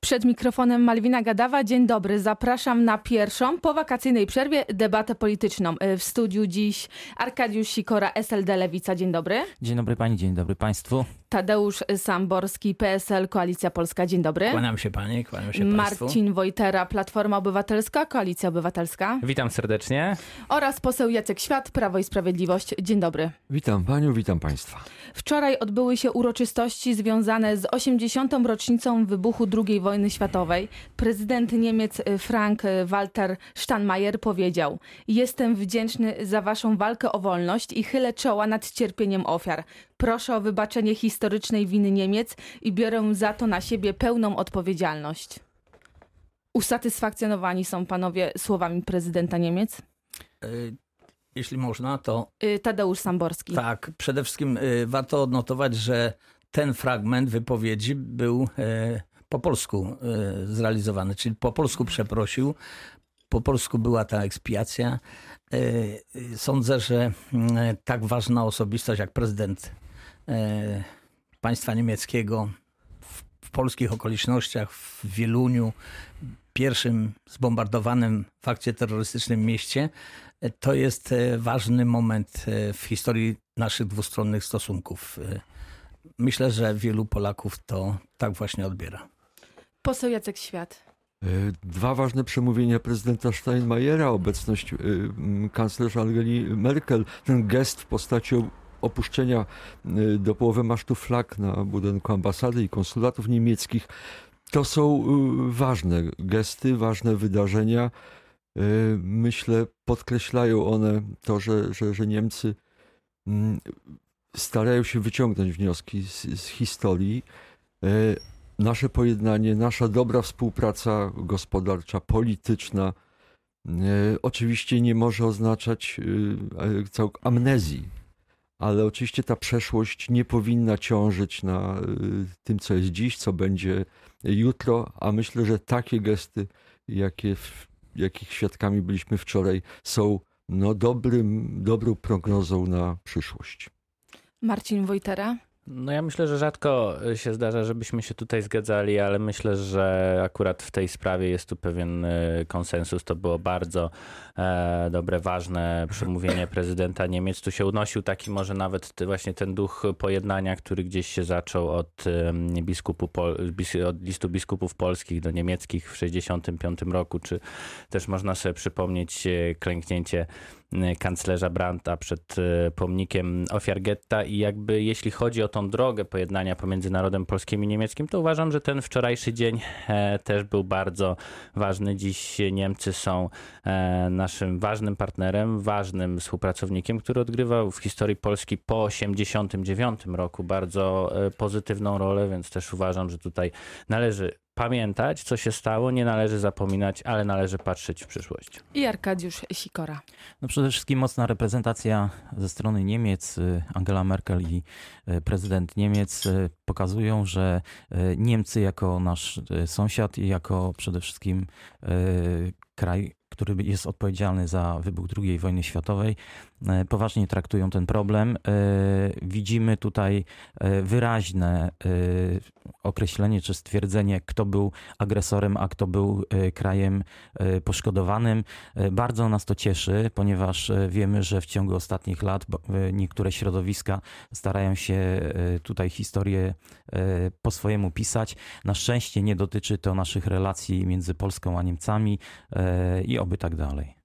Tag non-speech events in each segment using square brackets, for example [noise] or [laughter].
Przed mikrofonem Malwina Gadawa. Dzień dobry. Zapraszam na pierwszą po wakacyjnej przerwie debatę polityczną. W studiu dziś Arkadiusz Sikora, SLD Lewica. Dzień dobry. Dzień dobry pani, dzień dobry państwu. Tadeusz Samborski, PSL, Koalicja Polska. Dzień dobry. Kłaniam się pani, kłaniam się Marcin państwu. Wojtera, Platforma Obywatelska, Koalicja Obywatelska. Witam serdecznie. Oraz poseł Jacek Świat, Prawo i Sprawiedliwość. Dzień dobry. Witam panią, witam państwa. Wczoraj odbyły się uroczystości związane z 80. rocznicą wybuchu II wojny światowej. Prezydent Niemiec Frank-Walter Steinmeier powiedział: Jestem wdzięczny za waszą walkę o wolność i chylę czoła nad cierpieniem ofiar. Proszę o wybaczenie historycznej winy Niemiec i biorę za to na siebie pełną odpowiedzialność. Usatysfakcjonowani są panowie słowami prezydenta Niemiec? Y, Jeśli można, to Y, Tadeusz Samborski. tak, przede wszystkim y, warto odnotować, że ten fragment wypowiedzi był po polsku zrealizowany, czyli po polsku przeprosił, po polsku była ta ekspiacja. Sądzę, że y, tak ważna osobistość jak prezydent państwa niemieckiego w, w polskich okolicznościach, w Wieluniu, pierwszym zbombardowanym w akcie terrorystycznym mieście, y, to jest y, ważny moment w historii naszych dwustronnych stosunków. Myślę, że wielu Polaków to tak właśnie odbiera. Poseł Jacek Świat. E, Dwa ważne przemówienia prezydenta Steinmeiera, obecność e, m, kanclerz Angeli Merkel, ten gest w postaci opuszczenia e, do połowy masztu flag na budynku ambasady i konsulatów niemieckich, to są e, ważne gesty, ważne wydarzenia. E, Myślę, podkreślają one to, że, że, że Niemcy mm, starają się wyciągnąć wnioski z, z historii. Nasze pojednanie, nasza dobra współpraca gospodarcza, polityczna, oczywiście nie może oznaczać amnezji, ale oczywiście ta przeszłość nie powinna ciążyć na e, tym, co jest dziś, co będzie jutro, a myślę, że takie gesty, jakie, jakich świadkami byliśmy wczoraj, są no, dobrym, dobrą prognozą na przyszłość. Marcin Wojtera. No ja myślę, że rzadko się zdarza, żebyśmy się tutaj zgadzali, ale myślę, że akurat w tej sprawie jest tu pewien e, konsensus. To było bardzo e, dobre, ważne przemówienie [laughs] prezydenta Niemiec. Tu się unosił taki może nawet właśnie ten duch pojednania, który gdzieś się zaczął od, biskupu, od listu biskupów polskich do niemieckich w 1965 roku, czy też można sobie przypomnieć e, klęknięcie e, kanclerza Brandta przed e, pomnikiem ofiar getta i jakby jeśli chodzi o tą drogę pojednania pomiędzy narodem polskim i niemieckim, to uważam, że ten wczorajszy dzień e, też był bardzo ważny. Dziś Niemcy są e, naszym ważnym partnerem, ważnym współpracownikiem, który odgrywał w historii Polski po 89 roku bardzo e, pozytywną rolę, więc też uważam, że tutaj należy pamiętać, co się stało, nie należy zapominać, ale należy patrzeć w przyszłość. I Arkadiusz Sikora. No przede wszystkim mocna reprezentacja ze strony Niemiec. y, Angela Merkel i y, prezydent Niemiec y, pokazują, że Niemcy jako nasz sąsiad i jako przede wszystkim kraj, który jest odpowiedzialny za wybuch II wojny światowej, y, poważnie traktują ten problem. Y, Widzimy tutaj y, wyraźne określenie czy stwierdzenie, kto był agresorem, a kto był krajem poszkodowanym. E, Bardzo nas to cieszy, ponieważ e, wiemy, że w ciągu ostatnich lat e, niektóre środowiska starają się e, tutaj historię e, po swojemu pisać. Na szczęście nie dotyczy to naszych relacji między Polską a Niemcami e, i oby tak dalej.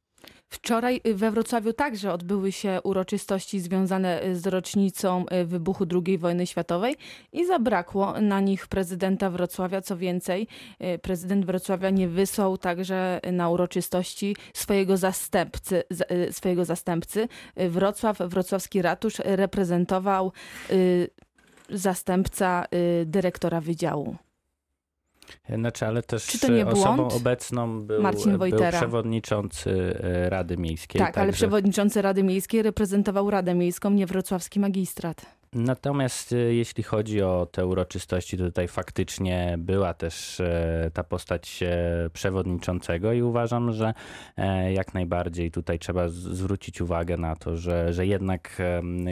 Wczoraj we Wrocławiu także odbyły się uroczystości związane z rocznicą y, wybuchu II wojny światowej i zabrakło na nich prezydenta Wrocławia. Co więcej, y, prezydent Wrocławia nie wysłał także na uroczystości swojego zastępcy. Swojego zastępcy. Wrocław, wrocławski ratusz reprezentował zastępca dyrektora wydziału. Znaczy, ale też Czy to nie osobą błąd? obecną był, Marcin był Wojtera. przewodniczący e, Rady Miejskiej. Tak, ale także- przewodniczący Rady Miejskiej reprezentował Radę Miejską, nie wrocławski magistrat. Natomiast e, jeśli chodzi o te uroczystości, to tutaj faktycznie była też e, ta postać e, przewodniczącego i uważam, że jak najbardziej tutaj trzeba zwrócić uwagę na to, że, że jednak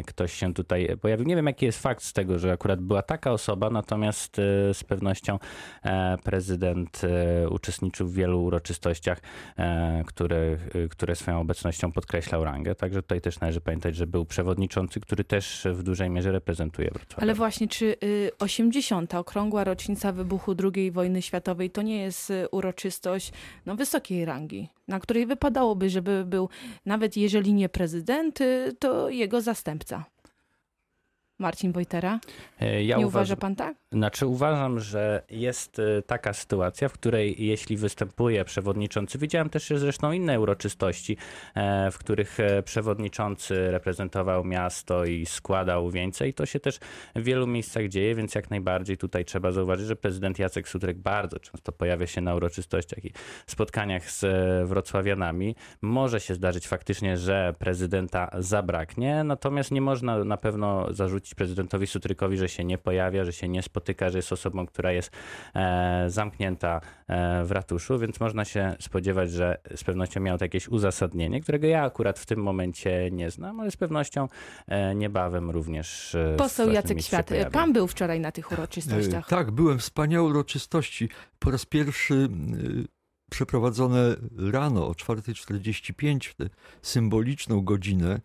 ktoś się tutaj pojawił. Nie wiem, jaki jest fakt z tego, że akurat była taka osoba, natomiast z pewnością prezydent uczestniczył w wielu uroczystościach, które, które swoją obecnością podkreślał rangę. Także tutaj też należy pamiętać, że był przewodniczący, który też w dużej mierze reprezentuje Wrocław. Ale właśnie, czy 80. Y, okrągła rocznica wybuchu II wojny światowej to nie jest y, uroczystość no, wysokiej rangi, na której wypadałoby, żeby był nawet jeżeli nie prezydent, y, to jego zastępca? Marcin Wojtera? E, ja nie uważa pan tak? Znaczy uważam, że jest e, taka sytuacja, w której jeśli występuje przewodniczący, widziałem też zresztą inne uroczystości, e, w których przewodniczący reprezentował miasto i składał wieńce i to się też w wielu miejscach dzieje, więc jak najbardziej tutaj trzeba zauważyć, że prezydent Jacek Sutrek bardzo często pojawia się na uroczystościach i spotkaniach z wrocławianami. Może się zdarzyć faktycznie, że prezydenta zabraknie, natomiast nie można na pewno zarzucić prezydentowi Sutrykowi, że się nie pojawia, że się nie spotyka, że jest osobą, która jest e, zamknięta e, w ratuszu, więc można się spodziewać, że z pewnością miał to jakieś uzasadnienie, którego ja akurat w tym momencie nie znam, ale z pewnością e, niebawem również. Poseł Jacek Świat, pan był wczoraj na tych uroczystościach. Tak, byłem. Wspaniałe uroczystości. Po raz pierwszy przeprowadzone rano o 4.45 w tę symboliczną godzinę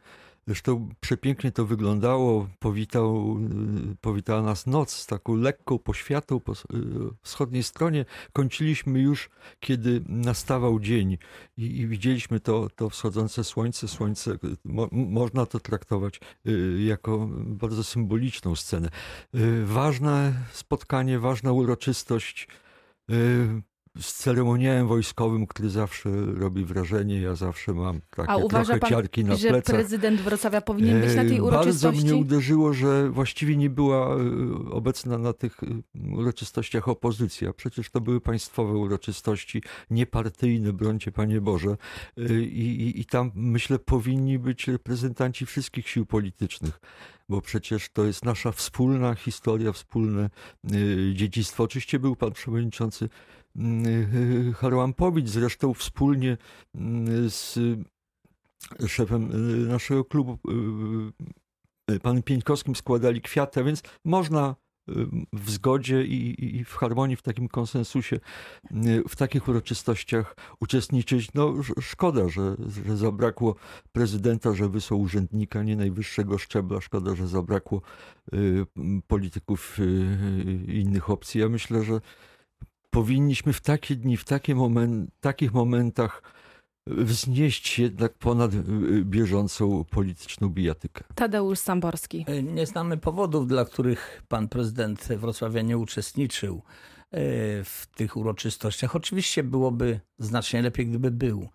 Zresztą przepięknie to wyglądało. Powitał, y, powitała nas noc z taką lekką poświatą po y, wschodniej stronie. Kończyliśmy już, kiedy nastawał dzień i, i widzieliśmy to, to wschodzące słońce. Słońce mo, można to traktować y, jako bardzo symboliczną scenę. Ważne spotkanie, ważna uroczystość z ceremoniałem wojskowym, który zawsze robi wrażenie. Ja zawsze mam takie A uważa pan, ciarki na że plecach. prezydent Wrocławia powinien być na tej uroczystości? Bardzo mnie uderzyło, że właściwie nie była e, obecna na tych e, uroczystościach opozycja. Przecież to były państwowe uroczystości, niepartyjne, brońcie Panie Boże. E, I, i, I tam, myślę, powinni być reprezentanci wszystkich sił politycznych bo przecież to jest nasza wspólna historia, wspólne dziedzictwo. Oczywiście był pan przewodniczący Harłampowicz, zresztą wspólnie mm, z szefem y, naszego klubu, y, y, panem Pieńkowskim składali kwiaty, więc można w zgodzie i, i, w harmonii, w takim konsensusie, w takich uroczystościach uczestniczyć. No, szkoda, że, że zabrakło prezydenta, że wysłał urzędnika nie najwyższego szczebla. Szkoda, że zabrakło polityków innych opcji. Ja myślę, że powinniśmy w takie dni, w takie moment, takich momentach wznieść się jednak ponad y, bieżącą polityczną bijatykę. Tadeusz Samborski. E, nie znamy powodów, dla których pan prezydent Wrocławia nie uczestniczył e, w tych uroczystościach. Oczywiście byłoby znacznie lepiej, gdyby był,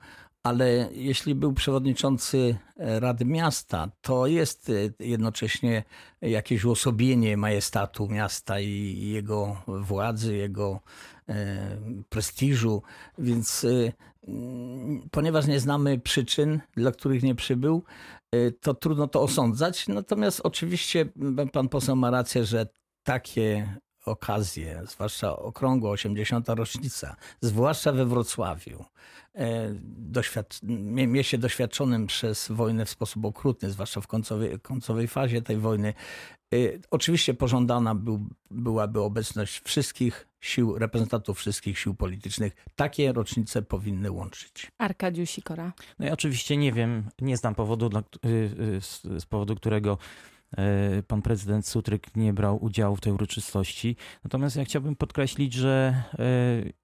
ale jeśli był przewodniczący e, Rady Miasta, to jest e, jednocześnie jakieś uosobienie majestatu miasta i jego władzy, jego e, prestiżu, więc ponieważ nie znamy przyczyn, dla których nie przybył, to trudno to osądzać. Natomiast oczywiście pan poseł ma rację, że takie okazje, zwłaszcza okrągła 80. rocznica, zwłaszcza we Wrocławiu, e, doświad mieście doświadczonym przez wojnę w sposób okrutny, zwłaszcza w końcowej, końcowej fazie tej wojny. E, oczywiście pożądana był, byłaby obecność wszystkich sił, reprezentantów wszystkich sił politycznych. Takie rocznice powinny łączyć. Arkadiusz Sikora. No ja oczywiście nie wiem, nie znam powodu, y, y, z powodu którego pan prezydent Sutryk nie brał udziału w tej uroczystości. Natomiast ja chciałbym podkreślić, że e,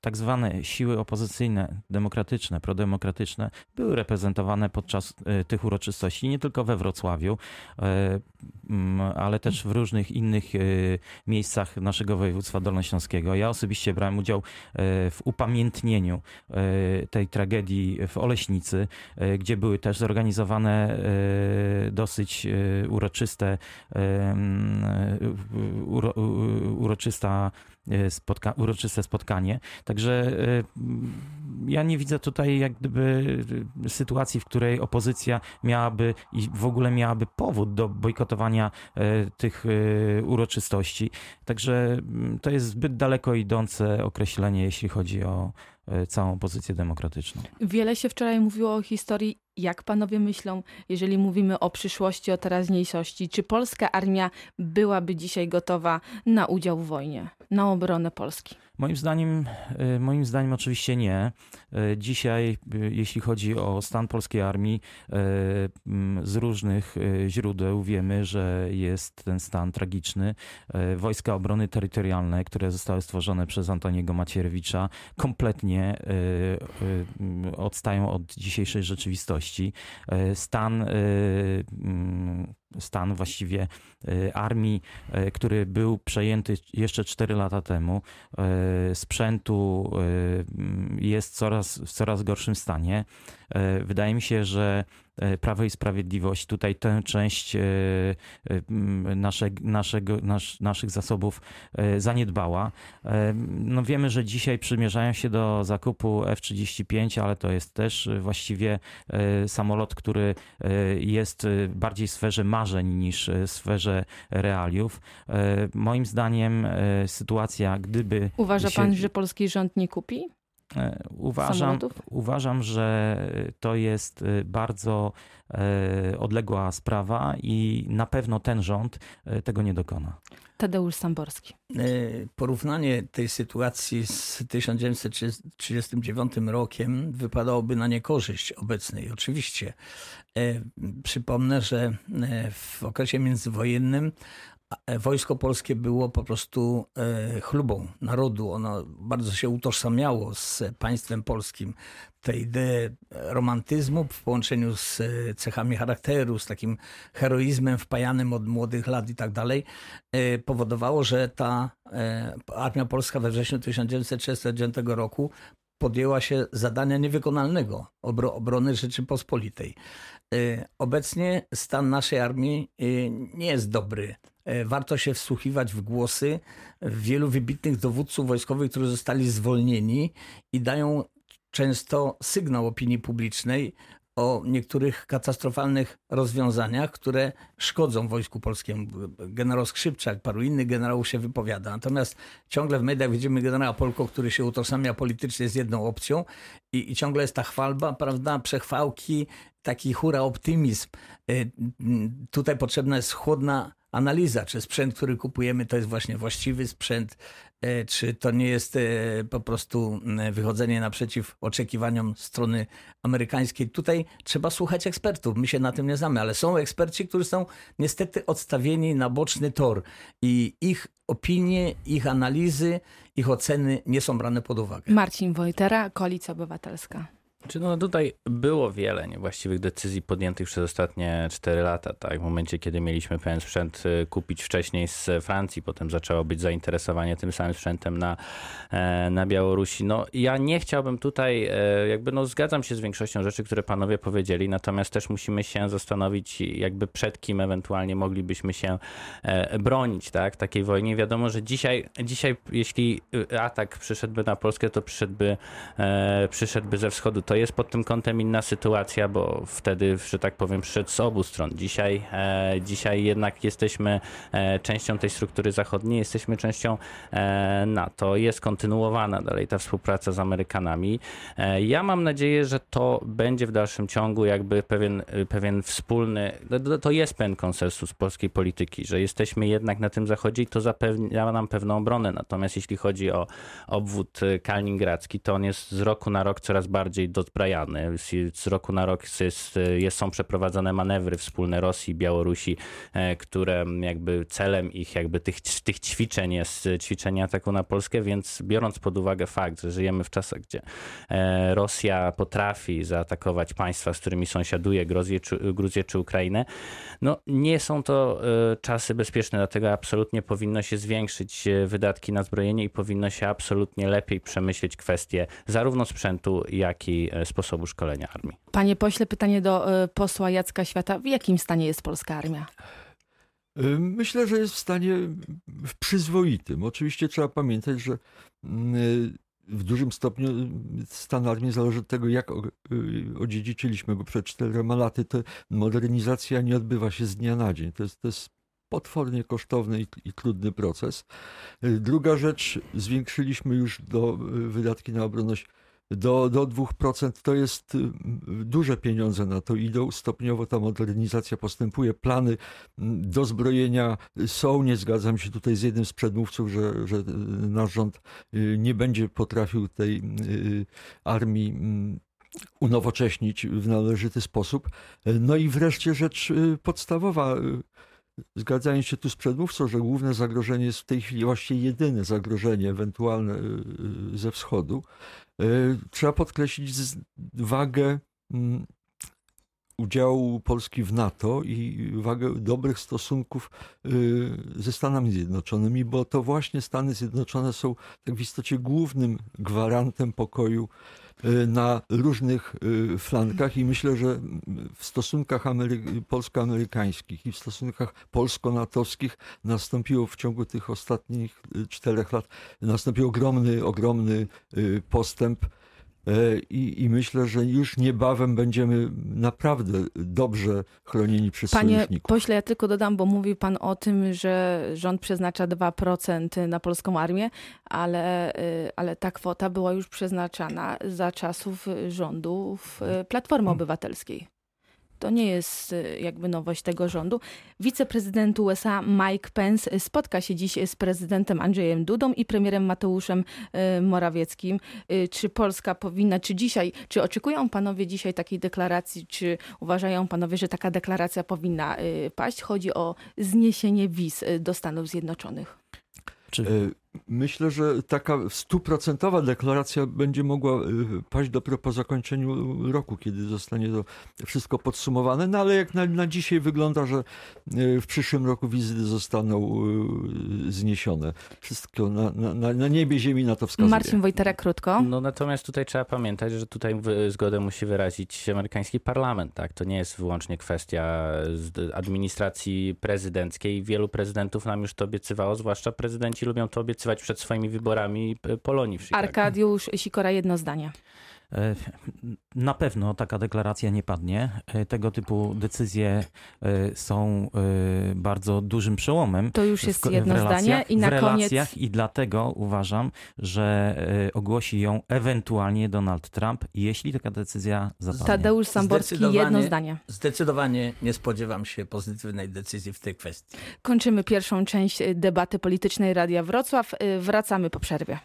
tak zwane siły opozycyjne, demokratyczne, prodemokratyczne były reprezentowane podczas e, tych uroczystości nie tylko we Wrocławiu, e, ale też w różnych innych e, miejscach naszego województwa dolnośląskiego. Ja osobiście brałem udział w upamiętnieniu tej tragedii w Oleśnicy, gdzie były też zorganizowane dosyć uroczyste uroczysta spotka uroczyste spotkanie. Także ja nie widzę tutaj jak gdyby sytuacji, w której opozycja miałaby i w ogóle miałaby powód do bojkotowania tych uroczystości. Także to jest zbyt daleko idące określenie, jeśli chodzi o E, całą pozycję demokratyczną. Wiele się wczoraj mówiło o historii. Jak panowie myślą, jeżeli mówimy o przyszłości, o teraźniejszości, czy polska armia byłaby dzisiaj gotowa na udział w wojnie, na obronę Polski? Moim zdaniem, e, moim zdaniem oczywiście nie. E, dzisiaj, jeśli chodzi o stan polskiej armii, z różnych źródeł wiemy, że jest ten stan tragiczny. Wojska Obrony Terytorialnej, które zostały stworzone przez Antoniego Macierewicza, kompletnie Y, y, odstają od dzisiejszej rzeczywistości. Y, stan stan właściwie armii, który był przejęty jeszcze 4 lata temu, sprzętu jest coraz, w coraz gorszym stanie. Wydaje mi się, że Prawo i Sprawiedliwość tutaj tę część nasze, naszego, nasz, naszych zasobów zaniedbała. No wiemy, że dzisiaj przymierzają się do zakupu F-35, ale to jest też właściwie samolot, który jest bardziej w sferze marzeń niż w sferze realiów. Moim zdaniem sytuacja, gdyby... Uważa się... pan, że polski rząd nie kupi? E, uważam, uważam, że to jest e, bardzo e, odległa sprawa i na pewno ten rząd tego nie dokona. Tadeusz Samborski. Porównanie tej sytuacji z 1939 rokiem wypadałoby na niekorzyść obecnej. Oczywiście. Przypomnę, że w okresie międzywojennym E, wojsko polskie było po prostu e, chlubą narodu. Ono bardzo się utożsamiało z państwem polskim. Te idee romantyzmu w połączeniu z e, cechami charakteru, z takim heroizmem wpajanym od młodych lat i tak dalej, powodowało, że ta armia polska we wrześniu 1939 roku podjęła się zadania niewykonalnego obrony Rzeczypospolitej. Obecnie stan naszej armii nie jest dobry. E, warto się wsłuchiwać w głosy wielu wybitnych dowódców wojskowych, którzy zostali zwolnieni i dają często sygnał opinii publicznej o niektórych katastrofalnych rozwiązaniach, które szkodzą Wojsku Polskiemu. Generał Skrzypczak, paru innych generałów się wypowiada. Natomiast ciągle w mediach widzimy generała Polko, który się utożsamia politycznie z jedną opcją i, i ciągle jest ta chwalba, prawda, przechwałki, taki hura optymizm. E, tutaj potrzebna jest chłodna analiza, czy sprzęt, który kupujemy, to jest właśnie właściwy sprzęt, e, czy to nie jest e, po prostu wychodzenie naprzeciw oczekiwaniom strony amerykańskiej. Tutaj trzeba słuchać ekspertów. My się na tym nie znamy, ale są eksperci, którzy są niestety odstawieni na boczny tor i ich opinie, ich analizy, ich oceny nie są brane pod uwagę. Marcin Wojtera, Koalicja Obywatelska. Czy no tutaj było wiele niewłaściwych decyzji podjętych przez ostatnie 4 lata, tak? W momencie, kiedy mieliśmy pewien sprzęt y, kupić wcześniej z Francji, potem zaczęło być zainteresowanie tym samym sprzętem na, e, na Białorusi. No ja nie chciałbym tutaj, e, jakby no zgadzam się z większością rzeczy, które panowie powiedzieli, natomiast też musimy się zastanowić, jakby przed kim ewentualnie moglibyśmy się e, bronić, tak? Takiej wojnie. Wiadomo, że dzisiaj, dzisiaj jeśli y, atak przyszedłby na Polskę, to przyszedłby, przyszedłby ze wschodu. To jest pod tym kątem inna sytuacja, bo wtedy, że tak powiem, przyszedł z obu stron. Dzisiaj, e, dzisiaj jednak jesteśmy e, częścią tej struktury zachodniej, jesteśmy częścią e, NATO. Jest kontynuowana dalej ta współpraca z Amerykanami. Ja mam nadzieję, że to będzie w dalszym ciągu jakby pewien, pewien wspólny, to jest pewien konsensus polskiej polityki, że jesteśmy jednak na tym zachodzie i to zapewnia nam pewną obronę. Natomiast jeśli chodzi o obwód kaliningradzki, to on jest z roku na rok coraz bardziej do dozbrajany. Z roku na rok jest, jest, są przeprowadzane manewry wspólne Rosji i Białorusi, e, które jakby celem ich jakby tych, tych ćwiczeń jest ćwiczenie ataku na Polskę, więc biorąc pod uwagę fakt, że żyjemy w czasach, gdzie e, Rosja potrafi zaatakować państwa, z którymi sąsiaduje, Gruzję czy, Gruzję czy Ukrainę, no nie są to e, czasy bezpieczne, dlatego absolutnie powinno się zwiększyć wydatki na zbrojenie i powinno się absolutnie lepiej przemyśleć kwestie zarówno sprzętu, jak i sposobu szkolenia armii. Panie pośle, pytanie do e, posła Jacka Świata. W jakim stanie jest polska armia? Y, Myślę, że jest w stanie w przyzwoitym. Oczywiście trzeba pamiętać, że mm, w dużym stopniu stan armii zależy od tego, jak odziedziczyliśmy go przed czterema laty. To modernizacja nie odbywa się z dnia na dzień. To jest, to jest potwornie kosztowny i, i trudny proces. Druga rzecz, zwiększyliśmy już do wydatki na obronność do, do 2%. To jest y, duże pieniądze na to idą. Stopniowo ta modernizacja postępuje. Plany mm, dozbrojenia są. Nie zgadzam się tutaj z jednym z przedmówców, że, że y, nasz rząd y, nie będzie potrafił tej armii mm, unowocześnić w należyty sposób. No i wreszcie rzecz podstawowa. Zgadzając się tu z przedmówcą, że główne zagrożenie jest w tej chwili właściwie jedyne zagrożenie ewentualne ze wschodu. Y, Trzeba podkreślić wagę mm, udziału Polski w NATO i wagę dobrych stosunków y, ze Stanami Zjednoczonymi, bo to właśnie Stany Zjednoczone są tak w istocie głównym gwarantem pokoju y, na różnych y, flankach i myślę, że w stosunkach Amery- polsko-amerykańskich i w stosunkach polsko-natowskich nastąpiło w ciągu tych ostatnich czterech lat nastąpił ogromny, ogromny postęp. E, I, I myślę, że już niebawem będziemy naprawdę dobrze chronieni przez Panie sojuszników. pośle, ja tylko dodam, bo mówił pan o tym, że rząd przeznacza 2% na polską armię, ale, y, ale ta kwota była już przeznaczana za czasów rządów y, Platformy Obywatelskiej. To nie jest y, jakby nowość tego rządu. Wiceprezydent USA Mike Pence spotka się dziś z prezydentem Andrzejem Dudą i premierem Mateuszem y, Morawieckim. Y, Czy Polska powinna, czy dzisiaj, czy oczekują panowie dzisiaj takiej deklaracji, czy uważają panowie, że taka deklaracja powinna paść? Chodzi o zniesienie wiz do Stanów Zjednoczonych. Czy Myślę, że taka stuprocentowa deklaracja będzie mogła e, paść dopiero po zakończeniu roku, kiedy zostanie to wszystko podsumowane. No ale jak na, na dzisiaj wygląda, że e, w przyszłym roku wizyty zostaną e, zniesione. Wszystko na, na, na- niebie ziemi na to wskazuje. Marcin Wojtera, krótko. No natomiast tutaj trzeba pamiętać, że tutaj zgodę musi wyrazić amerykański parlament. Tak? To nie jest wyłącznie kwestia administracji prezydenckiej. Wielu prezydentów nam już to obiecywało, zwłaszcza prezydenci lubią to obiecywać przed swoimi wyborami Polonii w Chicago. Arkadiusz Sikora, jedno zdanie. E, Na pewno taka deklaracja nie padnie. E, Tego typu decyzje e, są bardzo dużym przełomem. To już jest jedno w relacjach, zdanie. I na w relacjach koniec i dlatego uważam, że ogłosi ją ewentualnie Donald Trump, jeśli taka decyzja zapadnie. Tadeusz Samborski, jedno zdanie. Zdecydowanie nie spodziewam się pozytywnej decyzji w tej kwestii. Kończymy pierwszą część debaty politycznej Radia Wrocław. Wracamy po przerwie.